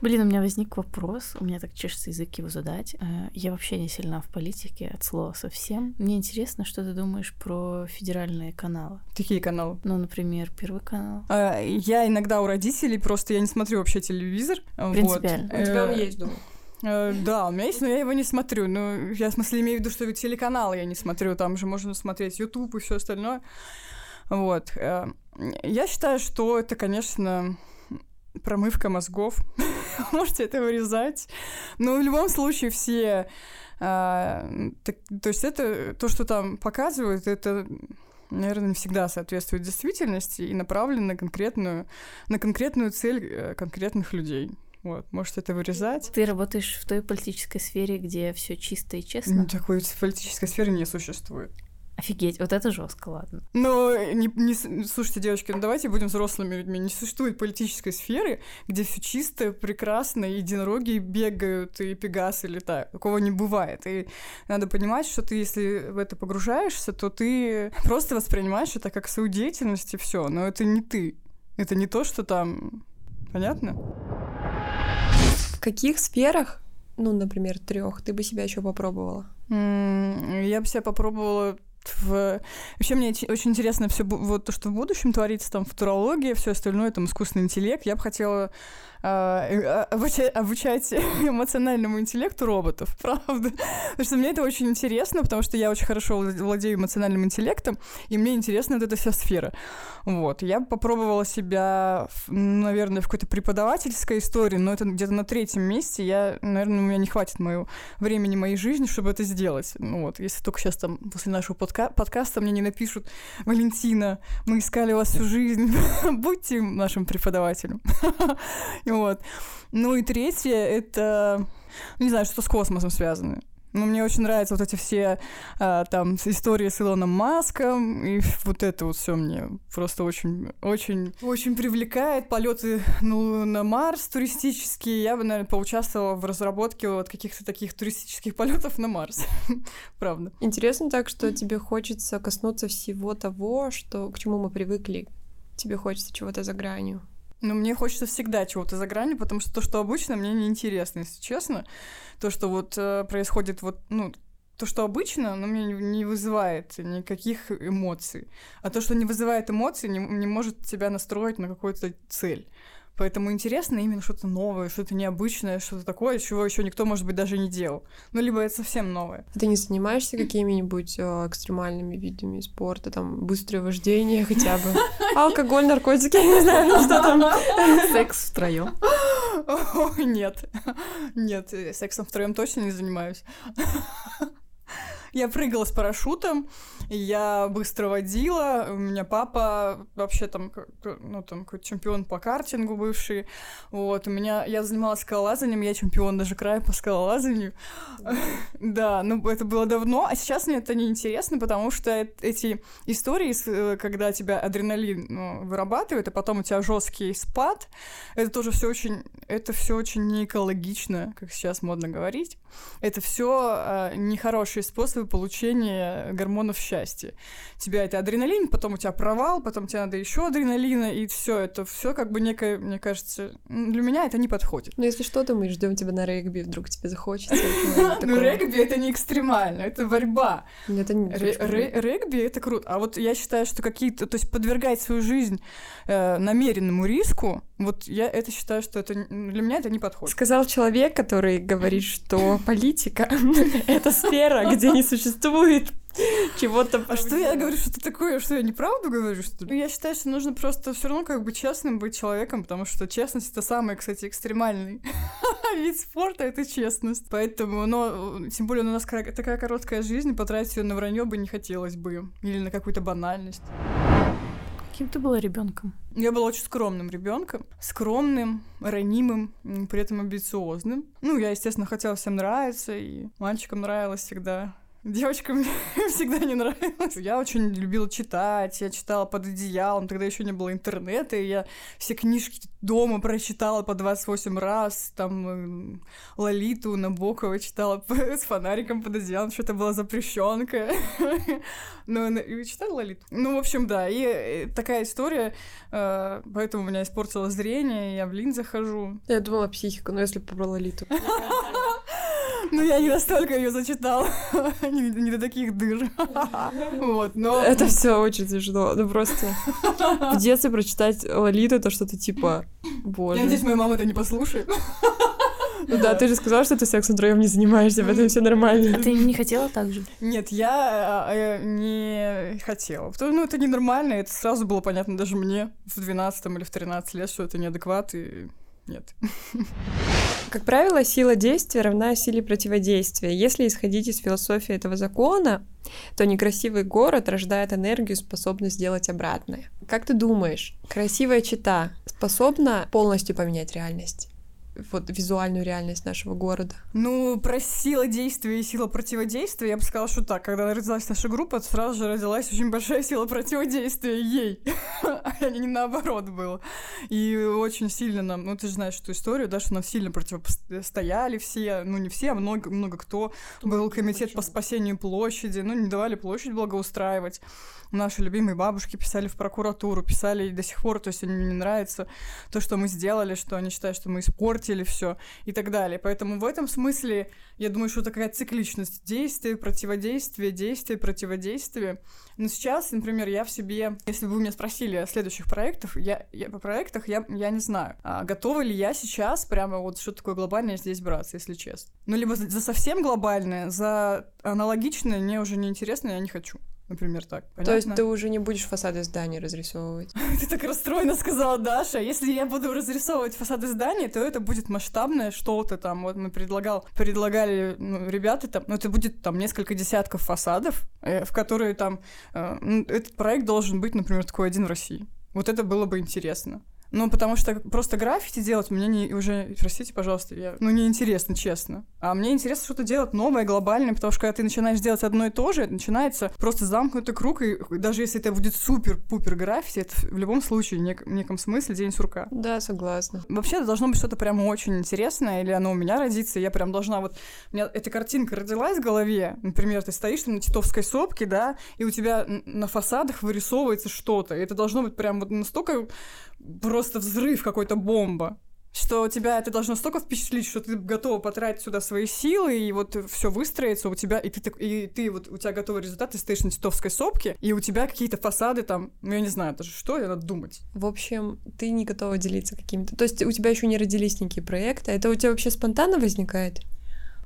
Блин, у меня возник вопрос, у меня так чешется язык его задать. Э, Я вообще не сильна в политике, от слова совсем. Мне интересно, что ты думаешь про федеральные каналы. Какие каналы? Ну, например, Первый канал. А, Я иногда у родителей, просто я не смотрю вообще телевизор. вот. Принципиально. У тебя он Э, есть, думаю. Э, Да, у меня есть, но я его не смотрю. Ну, я в смысле имею в виду, что телеканалы я не смотрю, там же можно смотреть YouTube и все остальное. Вот. э, Я считаю, что это, конечно, промывка мозгов. Можете это вырезать. Но в любом случае все... так- то есть это то, что там показывают, это наверное, не всегда соответствует действительности и направлено на конкретную, на конкретную цель э, конкретных людей. Вот, можете это вырезать. Ты работаешь в той политической сфере, где все чисто и честно. Ну, такой политической сферы не существует. Офигеть, вот это жестко, ладно. Но, не, не с- слушайте, девочки, ну давайте будем взрослыми людьми. Не существует политической сферы, где все чисто, прекрасно, и единороги бегают, и пегасы летают. Такого не бывает. И надо понимать, что ты, если в это погружаешься, то ты просто воспринимаешь это как свою деятельность и все. Но это не ты. Это не то, что там... Понятно? Каких сферах ну, например, трех, ты бы себя еще попробовала? М, Я бы себя попробовала в... Вообще мне очень интересно все вот то, что в будущем творится, там футурология, все остальное, там искусственный интеллект. Я бы хотела обучать эмоциональному интеллекту роботов, правда. Потому что мне это очень интересно, потому что я очень хорошо влад- владею эмоциональным интеллектом, и мне интересна вот эта вся сфера. Вот. Я попробовала себя, наверное, в какой-то преподавательской истории, но это где-то на третьем месте. Я, наверное, у меня не хватит моего времени моей жизни, чтобы это сделать. Ну вот, если только сейчас там после нашего подка- подкаста мне не напишут, Валентина, мы искали вас всю жизнь, будьте нашим преподавателем. Вот. Ну и третье — это, не знаю, что с космосом связано. Ну, мне очень нравятся вот эти все а, там истории с Илоном Маском, и вот это вот все мне просто очень, очень, очень привлекает. Полеты ну, на Марс туристические. Я бы, наверное, поучаствовала в разработке вот каких-то таких туристических полетов на Марс. Правда. Интересно так, что тебе хочется коснуться всего того, что, к чему мы привыкли. Тебе хочется чего-то за гранью. Но мне хочется всегда чего-то за гранью, потому что то, что обычно, мне неинтересно, если честно. То, что вот э, происходит вот, ну, то, что обычно, оно мне не- не вызывает никаких эмоций. А то, что не вызывает эмоций, не, не может тебя настроить на какую-то цель. Поэтому интересно именно что-то новое, что-то необычное, что-то такое, чего еще никто, может быть, даже не делал. Ну, либо это совсем новое. А Ты не занимаешься какими-нибудь э, экстремальными видами спорта, там, быстрое вождение хотя бы? Алкоголь, наркотики, я не знаю, что там. Секс втроем. О, нет. Нет, э, сексом втроем точно не занимаюсь. Я прыгала с парашютом, я быстро водила. У меня папа вообще там, ну, там какой-то чемпион по картингу бывший. Вот, у меня, я занималась скалолазанием, я чемпион даже края по скалолазанию. Да, ну это было давно, а сейчас мне это не интересно, потому что эти истории, э, когда тебя адреналин ну, вырабатывает, а потом у тебя жесткий спад, это тоже все очень, это все очень не экологично, как сейчас модно говорить. Это все нехорошие способы получения гормонов счастья. Тебя это адреналин, потом у тебя провал, потом тебе надо еще адреналина, и все это все как бы некое, мне кажется, для меня это не подходит. Ну, если что, то мы ждем тебя на регби, вдруг тебе захочется. Ну, регби это не экстремально, это борьба. Ну, Это не Ре- ре- регби это круто. А вот я считаю, что какие-то, то есть подвергать свою жизнь э, намеренному риску, вот я это считаю, что это для меня это не подходит. Сказал человек, который говорит, что политика — это сфера, где не существует чего-то... А что я говорю, что это такое, что я неправду говорю, что ли? Ну, Я считаю, что нужно просто все равно как бы честным быть человеком, потому что честность это самый, кстати, экстремальный вид спорта, это честность. Поэтому, но э, тем более у нас ка- такая короткая жизнь, потратить ее на вранье бы не хотелось бы. Или на какую-то банальность. Каким ты была ребенком? Я была очень скромным ребенком, скромным, ранимым, при этом амбициозным. Ну, я, естественно, хотела всем нравиться, и мальчикам нравилось всегда. Девочкам всегда не нравилось. Я очень любила читать, я читала под одеялом, тогда еще не было интернета, и я все книжки дома прочитала по 28 раз, там м, Лолиту Набокова читала с фонариком под одеялом, что-то была запрещенка. Ну, читала Лолиту? Ну, в общем, да, и э, такая история, э, поэтому у меня испортилось зрение, я в линзах хожу. Я думала психика, но если побрала Литу. Ну, я не настолько ее зачитала, не, не до таких дыр. Вот, но... Это все очень смешно. Ну просто в детстве прочитать Лолиту это что-то типа Я Боже. надеюсь, моя мама это не послушает. Ну да, ты же сказала, что ты сексом втроем не занимаешься, поэтому все нормально. А ты не хотела так же? Нет, я э, не хотела. Потому- Ну, это ненормально, это сразу было понятно даже мне в 12 или в 13 лет, что это неадекват, и нет. Как правило, сила действия равна силе противодействия. Если исходить из философии этого закона, то некрасивый город рождает энергию, способную сделать обратное. Как ты думаешь, красивая чита способна полностью поменять реальность? Вот визуальную реальность нашего города. Ну, про сила действия и сила противодействия, я бы сказала, что так. Когда родилась наша группа, сразу же родилась очень большая сила противодействия ей. а не наоборот было. И очень сильно нам, ну ты же знаешь эту историю, да, что нам сильно противостояли все, ну не все, а много, много кто. Был комитет по спасению площади, ну не давали площадь благоустраивать наши любимые бабушки писали в прокуратуру, писали и до сих пор, то есть им не нравится то, что мы сделали, что они считают, что мы испортили все и так далее. Поэтому в этом смысле, я думаю, что такая цикличность действия, противодействия, действия, противодействия. Но сейчас, например, я в себе, если бы вы меня спросили о следующих проектах, я, я по проектах я, я не знаю, а готова ли я сейчас прямо вот что такое глобальное здесь браться, если честно. Ну, либо за, за совсем глобальное, за аналогичное мне уже не интересно, я не хочу. Например, так. Понятно? То есть ты уже не будешь фасады зданий разрисовывать? Ты так расстроенно сказала, Даша. Если я буду разрисовывать фасады зданий, то это будет масштабное что-то там. Вот мы предлагал, предлагали ну, ребята там, ну это будет там несколько десятков фасадов, э, в которые там э, этот проект должен быть, например, такой один в России. Вот это было бы интересно. Ну, потому что просто граффити делать мне не, уже, простите, пожалуйста, я, ну, неинтересно, честно. А мне интересно что-то делать новое, глобальное, потому что когда ты начинаешь делать одно и то же, начинается просто замкнутый круг, и даже если это будет супер-пупер граффити, это в любом случае, в нек- неком смысле день сурка. Да, согласна. Вообще, это должно быть что-то прямо очень интересное, или оно у меня родится, я прям должна вот... У меня эта картинка родилась в голове, например, ты стоишь там на Титовской сопке, да, и у тебя на фасадах вырисовывается что-то, и это должно быть прям вот настолько просто взрыв, какой-то бомба что тебя это должно столько впечатлить, что ты готова потратить сюда свои силы, и вот все выстроится у тебя, и ты, и ты вот, у тебя готовый результат, ты стоишь на Титовской сопке, и у тебя какие-то фасады там, ну, я не знаю даже что, я надо думать. В общем, ты не готова делиться какими-то... То есть у тебя еще не родились никакие проекты, это у тебя вообще спонтанно возникает?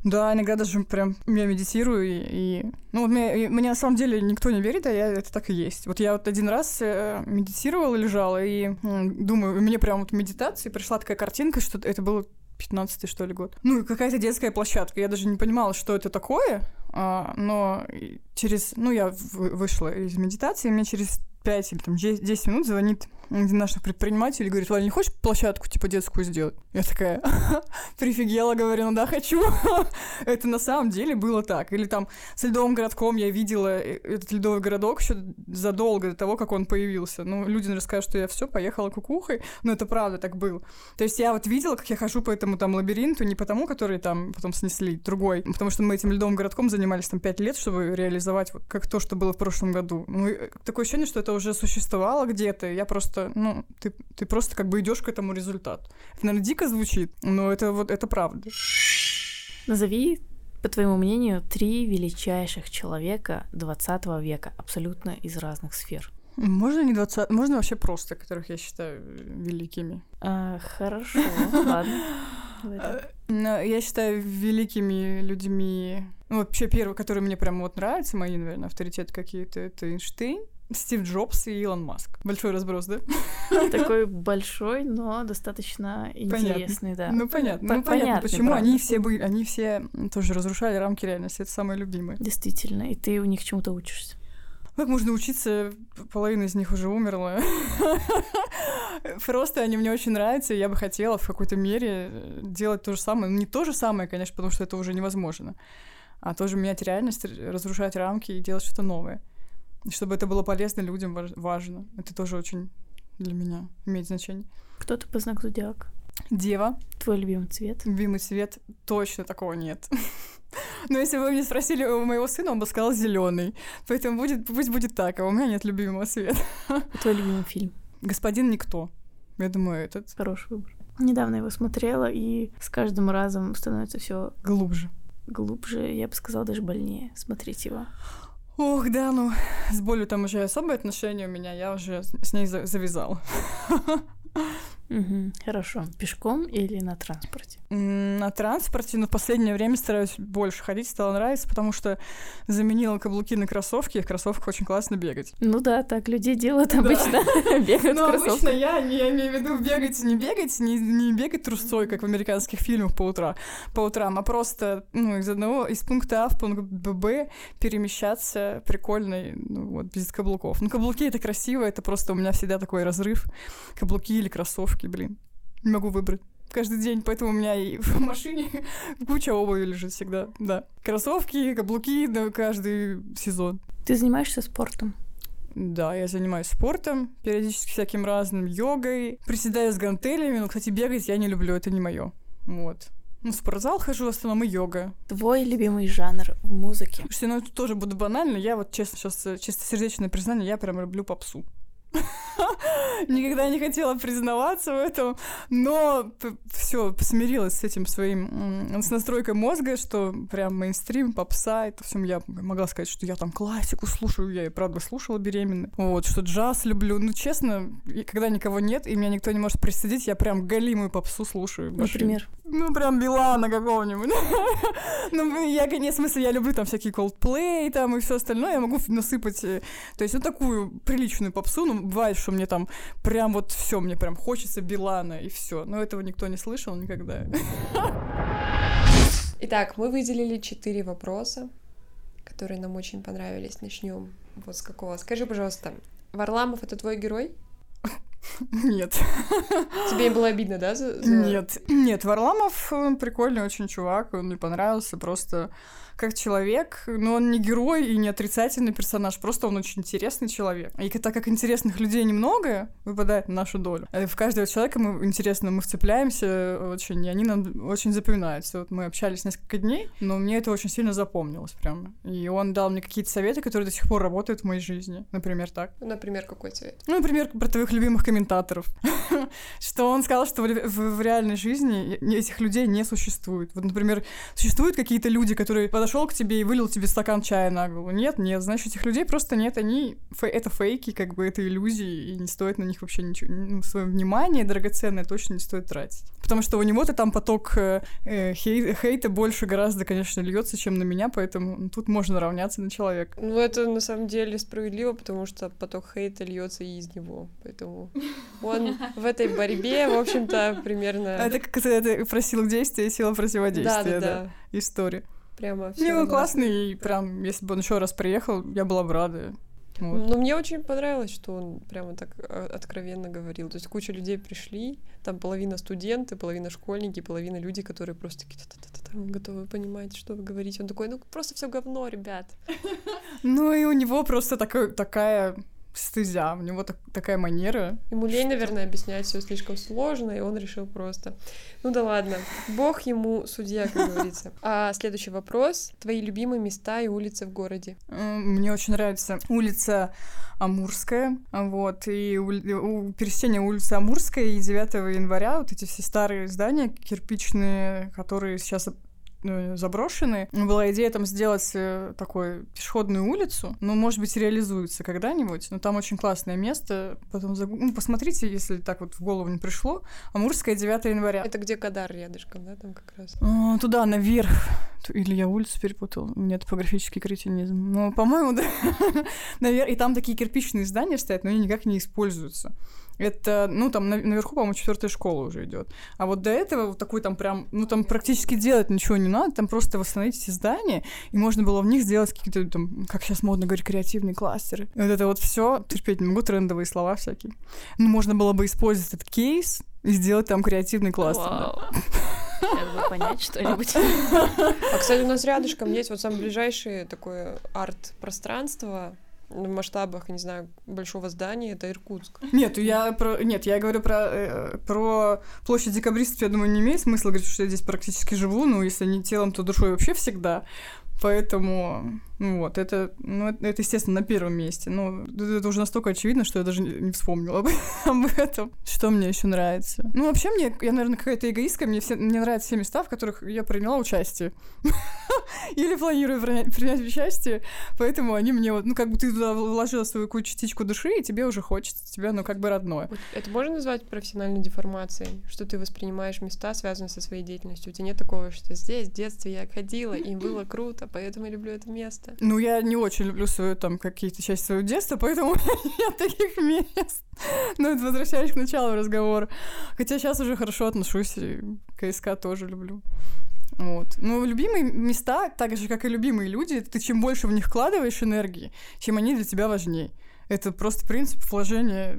Да, иногда даже прям я медитирую, и, и... ну, вот мне, мне на самом деле никто не верит, а я, это так и есть. Вот я вот один раз э, медитировала, лежала, и э, думаю, мне прям вот в медитации пришла такая картинка, что это было 15 что ли, год. Ну, какая-то детская площадка. Я даже не понимала, что это такое, а, но через... Ну, я вышла из медитации, и мне через 5 или там 10 минут звонит один наш предприниматель и говорит, Валя, не хочешь площадку типа детскую сделать? Я такая, прифигела, говорю, ну да, хочу. Это на самом деле было так. Или там с ледовым городком я видела э, этот ледовый городок еще задолго до того, как он появился. Ну, люди наверное, скажут, что я все поехала кукухой, но это правда так было. То есть я вот видела, как я хожу по этому там лабиринту, не потому, который там потом снесли, другой, потому что мы этим ледовым городком занимались там 5 лет, чтобы реализовать вот как то, что было в прошлом году. Ну, такое ощущение, что это уже существовало где-то, я просто ну, ты, ты просто как бы идешь к этому результату. Это, наверное, дико звучит, но это вот это правда. Назови, по твоему мнению, три величайших человека 20 века, абсолютно из разных сфер. Можно не 20, можно вообще просто, которых я считаю великими. А, хорошо, ладно. А, я считаю великими людьми. Ну, вообще, первый, который мне прям вот нравится, мои, наверное, авторитеты какие-то, это Эйнштейн. Стив Джобс и Илон Маск. Большой разброс, да? Такой большой, но достаточно интересный, да. Ну понятно, ну понятно, почему они все были, они все тоже разрушали рамки реальности. Это самые любимые. Действительно, и ты у них чему-то учишься. Как можно учиться? Половина из них уже умерла. Просто они мне очень нравятся, и я бы хотела в какой-то мере делать то же самое. Ну, не то же самое, конечно, потому что это уже невозможно, а тоже менять реальность, разрушать рамки и делать что-то новое чтобы это было полезно людям, важно. Это тоже очень для меня имеет значение. Кто ты по знаку зодиака? Дева. Твой любимый цвет? Любимый цвет точно такого нет. Но если бы вы мне спросили у моего сына, он бы сказал зеленый. Поэтому будет, пусть будет так, а у меня нет любимого цвета. Твой любимый фильм? Господин Никто. Я думаю, этот. Хороший выбор. Недавно его смотрела, и с каждым разом становится все глубже. Глубже, я бы сказала, даже больнее смотреть его. Ох, да, ну, с болью там уже особые отношения у меня, я уже с ней завязала. Угу, хорошо. Пешком или на транспорте? На транспорте, но в последнее время стараюсь больше ходить, стало нравиться, потому что заменила каблуки на кроссовки, и в кроссовках очень классно бегать. Ну да, так люди делают обычно, бегают Ну обычно я не имею в виду бегать, не бегать, не, не бегать трусцой, как в американских фильмах по, утра, по утрам, а просто ну, из одного, из пункта А в пункт Б перемещаться прикольно, ну, вот, без каблуков. Ну каблуки это красиво, это просто у меня всегда такой разрыв. Каблуки или кроссовки кроссовки, блин. Не могу выбрать каждый день, поэтому у меня и в машине куча обуви лежит всегда, да. Кроссовки, каблуки, да, каждый сезон. Ты занимаешься спортом? Да, я занимаюсь спортом, периодически всяким разным, йогой, приседаю с гантелями, но, кстати, бегать я не люблю, это не мое. Вот. Ну, в спортзал хожу, в основном и йога. Твой любимый жанр в музыке? Слушайте, ну это тоже буду банально. Я вот, честно, сейчас чистосердечное признание, я прям люблю попсу. Никогда не хотела признаваться в этом, но все смирилась с этим своим, с настройкой мозга, что прям мейнстрим, попса, это все я могла сказать, что я там классику слушаю, я и правда слушала беременной, вот, что джаз люблю, ну, честно, когда никого нет, и меня никто не может присадить, я прям галимую попсу слушаю. Например? Ну, прям Билана какого-нибудь. ну, я, конечно, в смысле, я люблю там всякие Coldplay там и все остальное, я могу насыпать, э, то есть, ну, такую приличную попсу, ну, бывает, что мне там прям вот все, мне прям хочется Билана и все. Но этого никто не слышал никогда. Итак, мы выделили четыре вопроса, которые нам очень понравились. Начнем вот с какого. Скажи, пожалуйста, Варламов это твой герой? Нет. Тебе было обидно, да? За, за... Нет. Нет, Варламов прикольный очень чувак, он мне понравился, просто как человек, но он не герой и не отрицательный персонаж, просто он очень интересный человек. И так как интересных людей немного выпадает на нашу долю, э, в каждого человека мы интересно, мы вцепляемся очень, и они нам очень запоминаются. Вот мы общались несколько дней, но мне это очень сильно запомнилось прям. И он дал мне какие-то советы, которые до сих пор работают в моей жизни. Например, так. Например, какой совет? Ну, например, про твоих любимых комментаторов. Что он сказал, что в реальной жизни этих людей не существует. Вот, например, существуют какие-то люди, которые подошли подошел к тебе и вылил тебе стакан чая на голову. Нет, нет, значит, этих людей просто нет, они это фейки, как бы это иллюзии, и не стоит на них вообще ничего, ну, свое внимание драгоценное точно не стоит тратить. Потому что у него-то там поток э, э, хей- хейта больше гораздо, конечно, льется, чем на меня, поэтому ну, тут можно равняться на человека. Ну, это на самом деле справедливо, потому что поток хейта льется и из него, поэтому он в этой борьбе, в общем-то, примерно... Это как это про силу действия сила противодействия, да. история. Прямо все. Не, он классный, и прям, если бы он еще раз приехал, я была бы рада. Вот. Ну, мне очень понравилось, что он прямо так а, откровенно говорил. То есть куча людей пришли, там половина студенты, половина школьники, половина люди, которые просто такие готовы понимать, что вы говорите. Он такой, ну просто все говно, ребят. Ну и у него просто такая стезя, у него так, такая манера. Ему лень, что... наверное, объяснять все слишком сложно, и он решил просто. Ну да ладно, бог ему судья, как говорится. А следующий вопрос. Твои любимые места и улицы в городе? Мне очень нравится улица Амурская, вот, и у, у пересечения улицы Амурская и 9 января вот эти все старые здания кирпичные, которые сейчас заброшены. Была идея там сделать э, такую пешеходную улицу, ну, может быть, реализуется когда-нибудь, но там очень классное место, потом загу... ну, посмотрите, если так вот в голову не пришло, Амурская, 9 января. Это где Кадар рядышком, да, там как раз? А, туда, наверх. Или я улицу перепутал, у меня топографический кретинизм. Ну, по-моему, да. И там такие кирпичные здания стоят, но они никак не используются. Это, ну, там наверху, по-моему, четвертая школа уже идет. А вот до этого вот такой там прям, ну, там практически делать ничего не надо, там просто восстановить эти здания, и можно было в них сделать какие-то там, как сейчас модно говорить, креативные кластеры. И вот это вот все, терпеть не могу, трендовые слова всякие. Ну, можно было бы использовать этот кейс и сделать там креативный кластер. Да. Сейчас бы понять что-нибудь. А, кстати, у нас рядышком есть вот самое ближайшее такое арт-пространство, в масштабах, не знаю, большого здания, это Иркутск. Нет, я про, нет, я говорю про, э, про площадь декабристов, я думаю, не имеет смысла говорить, что я здесь практически живу, ну, если не телом, то душой вообще всегда. Поэтому, вот, это, ну, это, естественно, на первом месте. Ну, это уже настолько очевидно, что я даже не вспомнила об, об этом. Что мне еще нравится? Ну, вообще, мне, я, наверное, какая-то эгоистка, мне, все, мне нравятся все места, в которых я приняла участие. Или планирую принять, принять участие, поэтому они мне вот, ну, как бы ты туда вложила свою какую частичку души, и тебе уже хочется, тебе, ну, как бы родное. Это можно назвать профессиональной деформацией, что ты воспринимаешь места, связанные со своей деятельностью? У тебя нет такого, что здесь в детстве я ходила, и было круто, поэтому я люблю это место. Ну, я не очень люблю свою, там, какие-то части своего детства, поэтому нет таких мест. Ну, это возвращаясь к началу разговора. Хотя сейчас уже хорошо отношусь, и КСК тоже люблю. Вот. Ну, любимые места, так же, как и любимые люди, ты чем больше в них вкладываешь энергии, чем они для тебя важнее. Это просто принцип вложения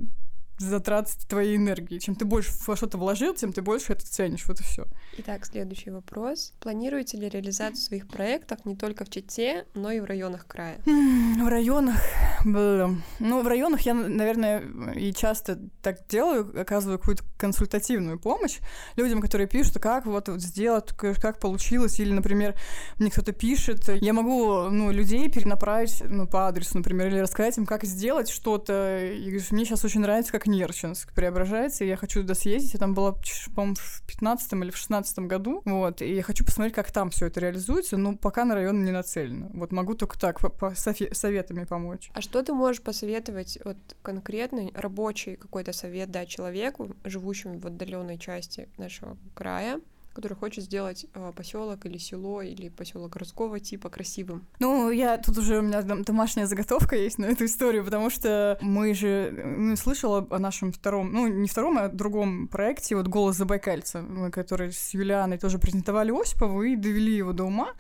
затрат твоей энергии. Чем ты больше во что-то вложил, тем ты больше это ценишь. Вот и все. Итак, следующий вопрос. Планируете ли реализацию своих проектов не только в Чите, но и в районах края? В районах. Ну, в районах я, наверное, и часто так делаю, оказываю какую-то консультативную помощь людям, которые пишут, как вот, сделать, как получилось, или, например, мне кто-то пишет, я могу, ну, людей перенаправить, ну, по адресу, например, или рассказать им, как сделать что-то, и мне сейчас очень нравится, как Нерчинск преображается, и я хочу туда съездить, я там была, по-моему, в 15 или в 16 году, вот, и я хочу посмотреть, как там все это реализуется, но пока на район не нацелено. Вот могу только так, по, советами помочь. А что ты можешь посоветовать вот конкретный рабочий какой-то совет дать человеку, живущему в отдаленной части нашего края, который хочет сделать э, поселок или село или поселок городского типа красивым. Ну, я тут уже у меня домашняя заготовка есть на эту историю, потому что мы же ну, слышала о нашем втором, ну, не втором, а другом проекте, вот «Голос Забайкальца», мы, который с Юлианой тоже презентовали Осипову и довели его до ума.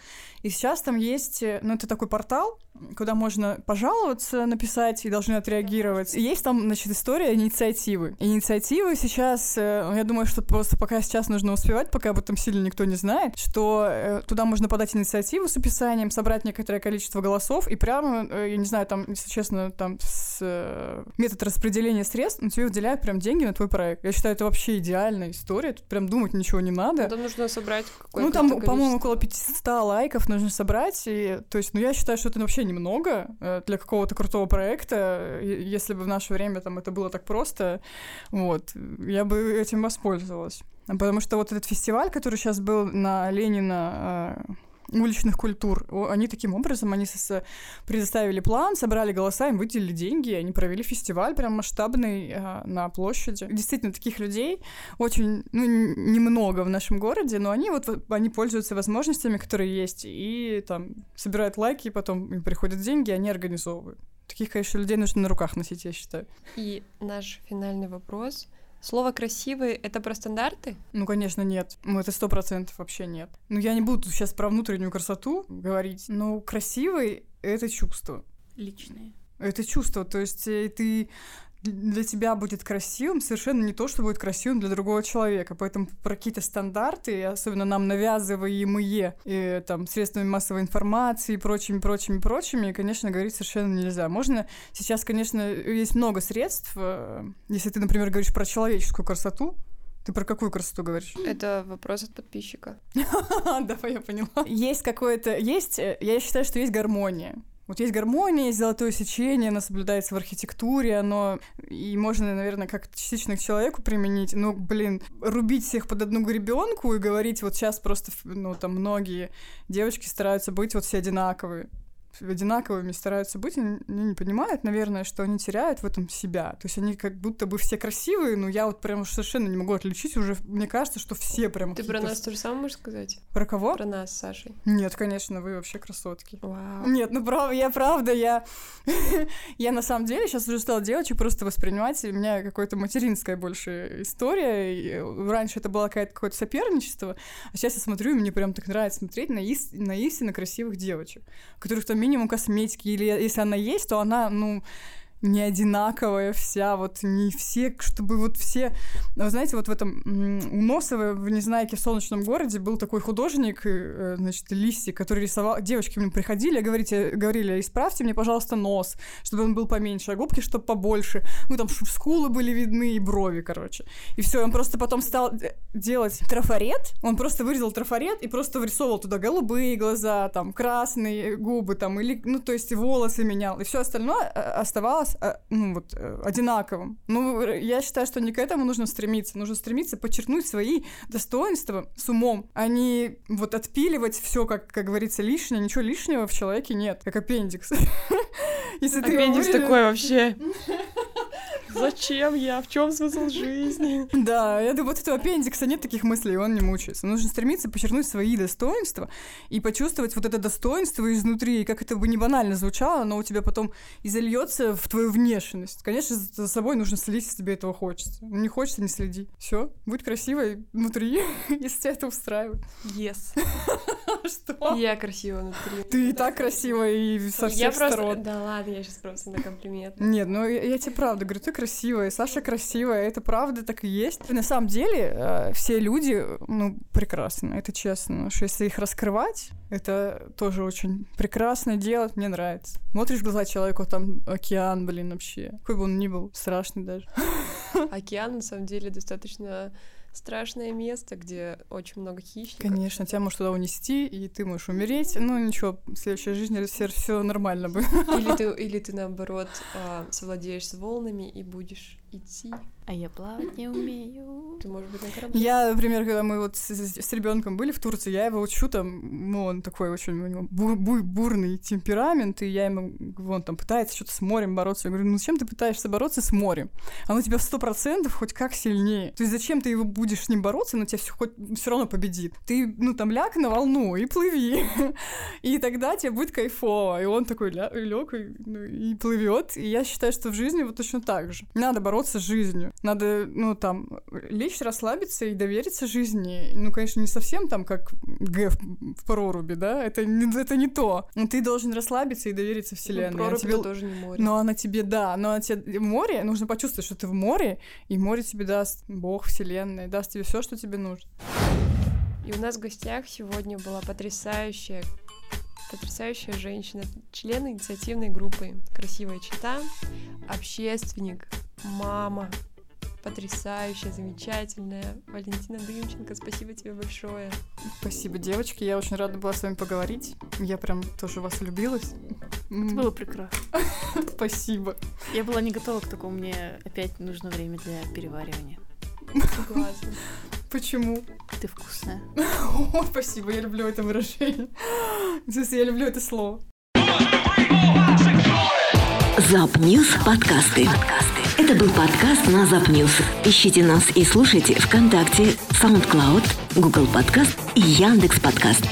И сейчас там есть, э, ну, это такой портал, куда можно пожаловаться, написать и должны отреагировать. И есть там, значит, история инициативы. Инициативы сейчас, э, я думаю, что просто пока сейчас нужно успевать, пока об этом сильно никто не знает, что э, туда можно подать инициативу с описанием, собрать некоторое количество голосов, и прямо, я не знаю, там, если честно, там с метод распределения средств, ну, тебе выделяют прям деньги на твой проект. Я считаю, это вообще идеальная история, тут прям думать ничего не надо. Там нужно собрать Ну, там, по-моему, около 500 лайков нужно собрать. И, то есть, ну, я считаю, что это вообще немного э, для какого-то крутого проекта. Если бы в наше время там это было так просто, вот, я бы этим воспользовалась. Потому что вот этот фестиваль, который сейчас был на Ленина э, уличных культур. Они таким образом, они предоставили план, собрали голоса, им выделили деньги, они провели фестиваль прям масштабный э, на площади. Действительно, таких людей очень, ну, немного в нашем городе, но они вот, они пользуются возможностями, которые есть, и там собирают лайки, и потом им приходят деньги, и они организовывают. Таких, конечно, людей нужно на руках носить, я считаю. И наш финальный вопрос — Слово красивый это про стандарты? Ну, конечно, нет. Ну, это сто процентов вообще нет. Ну, я не буду сейчас про внутреннюю красоту говорить. Но красивый это чувство. Личное. Это чувство. То есть э, ты для тебя будет красивым совершенно не то, что будет красивым для другого человека. Поэтому про какие-то стандарты, особенно нам навязываемые и, там, средствами массовой информации и прочими, прочими, прочими, конечно, говорить совершенно нельзя. Можно сейчас, конечно, есть много средств. Э, если ты, например, говоришь про человеческую красоту, ты про какую красоту говоришь? Это вопрос от подписчика. Давай, я поняла. Есть какое-то... Есть... Э, я считаю, что есть гармония. Вот есть гармония, есть золотое сечение, оно соблюдается в архитектуре, оно и можно, наверное, как частично к человеку применить. Но, блин, рубить всех под одну гребенку и говорить, вот сейчас просто, ну, там многие девочки стараются быть вот все одинаковые одинаковыми стараются быть, они не понимают, наверное, что они теряют в этом себя. То есть они как будто бы все красивые, но я вот прям совершенно не могу отличить уже. Мне кажется, что все прям Ты про нас то же самое можешь сказать? Про кого? Про нас Сашей. Нет, конечно, вы вообще красотки. Вау. Нет, ну правда, я правда, я... я на самом деле сейчас уже стала девочек просто воспринимать, у меня какое-то материнская больше история. Раньше это было какое-то соперничество, а сейчас я смотрю, и мне прям так нравится смотреть на, ис... на истинно красивых девочек, которых там минимум косметики, или если она есть, то она, ну, не одинаковая вся, вот не все, чтобы вот все... Вы знаете, вот в этом у Носова в Незнайке в солнечном городе был такой художник, э, значит, Лисси, который рисовал... Девочки нему приходили, говорите, говорили, исправьте мне, пожалуйста, нос, чтобы он был поменьше, а губки, чтобы побольше. Ну, там, чтобы скулы были видны и брови, короче. И все, он просто потом стал делать трафарет, он просто вырезал трафарет и просто вырисовывал туда голубые глаза, там, красные губы, там, или, ну, то есть волосы менял, и все остальное э, оставалось нас э, ну, вот, э, одинаковым. Ну, я считаю, что не к этому нужно стремиться. Нужно стремиться подчеркнуть свои достоинства с умом, а не вот отпиливать все, как, как говорится, лишнее. Ничего лишнего в человеке нет, как аппендикс. Если аппендикс такой вообще. Зачем я? В чем смысл жизни? Да, я думаю, вот этого аппендикса нет таких мыслей, и он не мучается. Нужно стремиться подчеркнуть свои достоинства и почувствовать вот это достоинство изнутри. И как это бы не банально звучало, но у тебя потом и зальется в твою внешность. Конечно, за собой нужно следить, если тебе этого хочется. Не хочется, не следи. Все, будь красивой внутри, если тебя это устраивает. Yes. Что? Я красивая внутри. Ты и так красивая и со всех сторон. Да ладно, я сейчас просто на комплимент. Нет, ну я, я тебе правда говорю, ты красивая Саша красивая, это правда так и есть. На самом деле э, все люди, ну, прекрасны, это честно. Что если их раскрывать, это тоже очень прекрасно делать, мне нравится. Смотришь в глаза человеку, там океан, блин, вообще. Какой бы он ни был, страшный даже. Океан, на самом деле, достаточно страшное место, где очень много хищников. Конечно, тебя может туда унести, и ты можешь умереть. Ну ничего, в следующей жизни все нормально будет. Или ты, или ты наоборот а, совладеешь с волнами и будешь идти. А я плавать не умею. Ты можешь быть на корабле. Я, например, когда мы вот с, с, с ребенком были в Турции, я его учу там, ну, он такой очень у него бур, бур, бурный темперамент, и я ему, вон там пытается что-то с морем бороться. Я говорю, ну зачем ты пытаешься бороться с морем? Оно тебя сто процентов хоть как сильнее. То есть зачем ты его будешь с ним бороться, но тебя все, хоть все равно победит. Ты, ну там ляг на волну и плыви. и тогда тебе будет кайфово. И он такой ля, лег и, ну, и плывет. И я считаю, что в жизни вот точно так же. Надо бороться с жизнью. Надо, ну, там, лечь, расслабиться и довериться жизни. Ну, конечно, не совсем там, как Г в, в проруби, да, это, не- это не то. Но ты должен расслабиться и довериться вселенной. Ну, Она прорубь тебе- тоже не море. Но она тебе, да, но она тебе море, нужно почувствовать, что ты в море, и море тебе даст Бог, Вселенная, даст тебе все, что тебе нужно. И у нас в гостях сегодня была потрясающая, потрясающая женщина, член инициативной группы «Красивая чита», общественник, мама, потрясающая, замечательная Валентина Дымченко. Спасибо тебе большое. Спасибо, девочки, я очень рада была с вами поговорить. Я прям тоже вас влюбилась. Это было прекрасно. Спасибо. Я была не готова к такому, мне опять нужно время для переваривания. Согласна. Почему? Ты вкусная. О, спасибо, я люблю это выражение. В смысле, я люблю это слово. Запньюз подкасты. Это был подкаст на Запньюз. Ищите нас и слушайте ВКонтакте, SoundCloud, Google Подкаст и Яндекс Подкаст.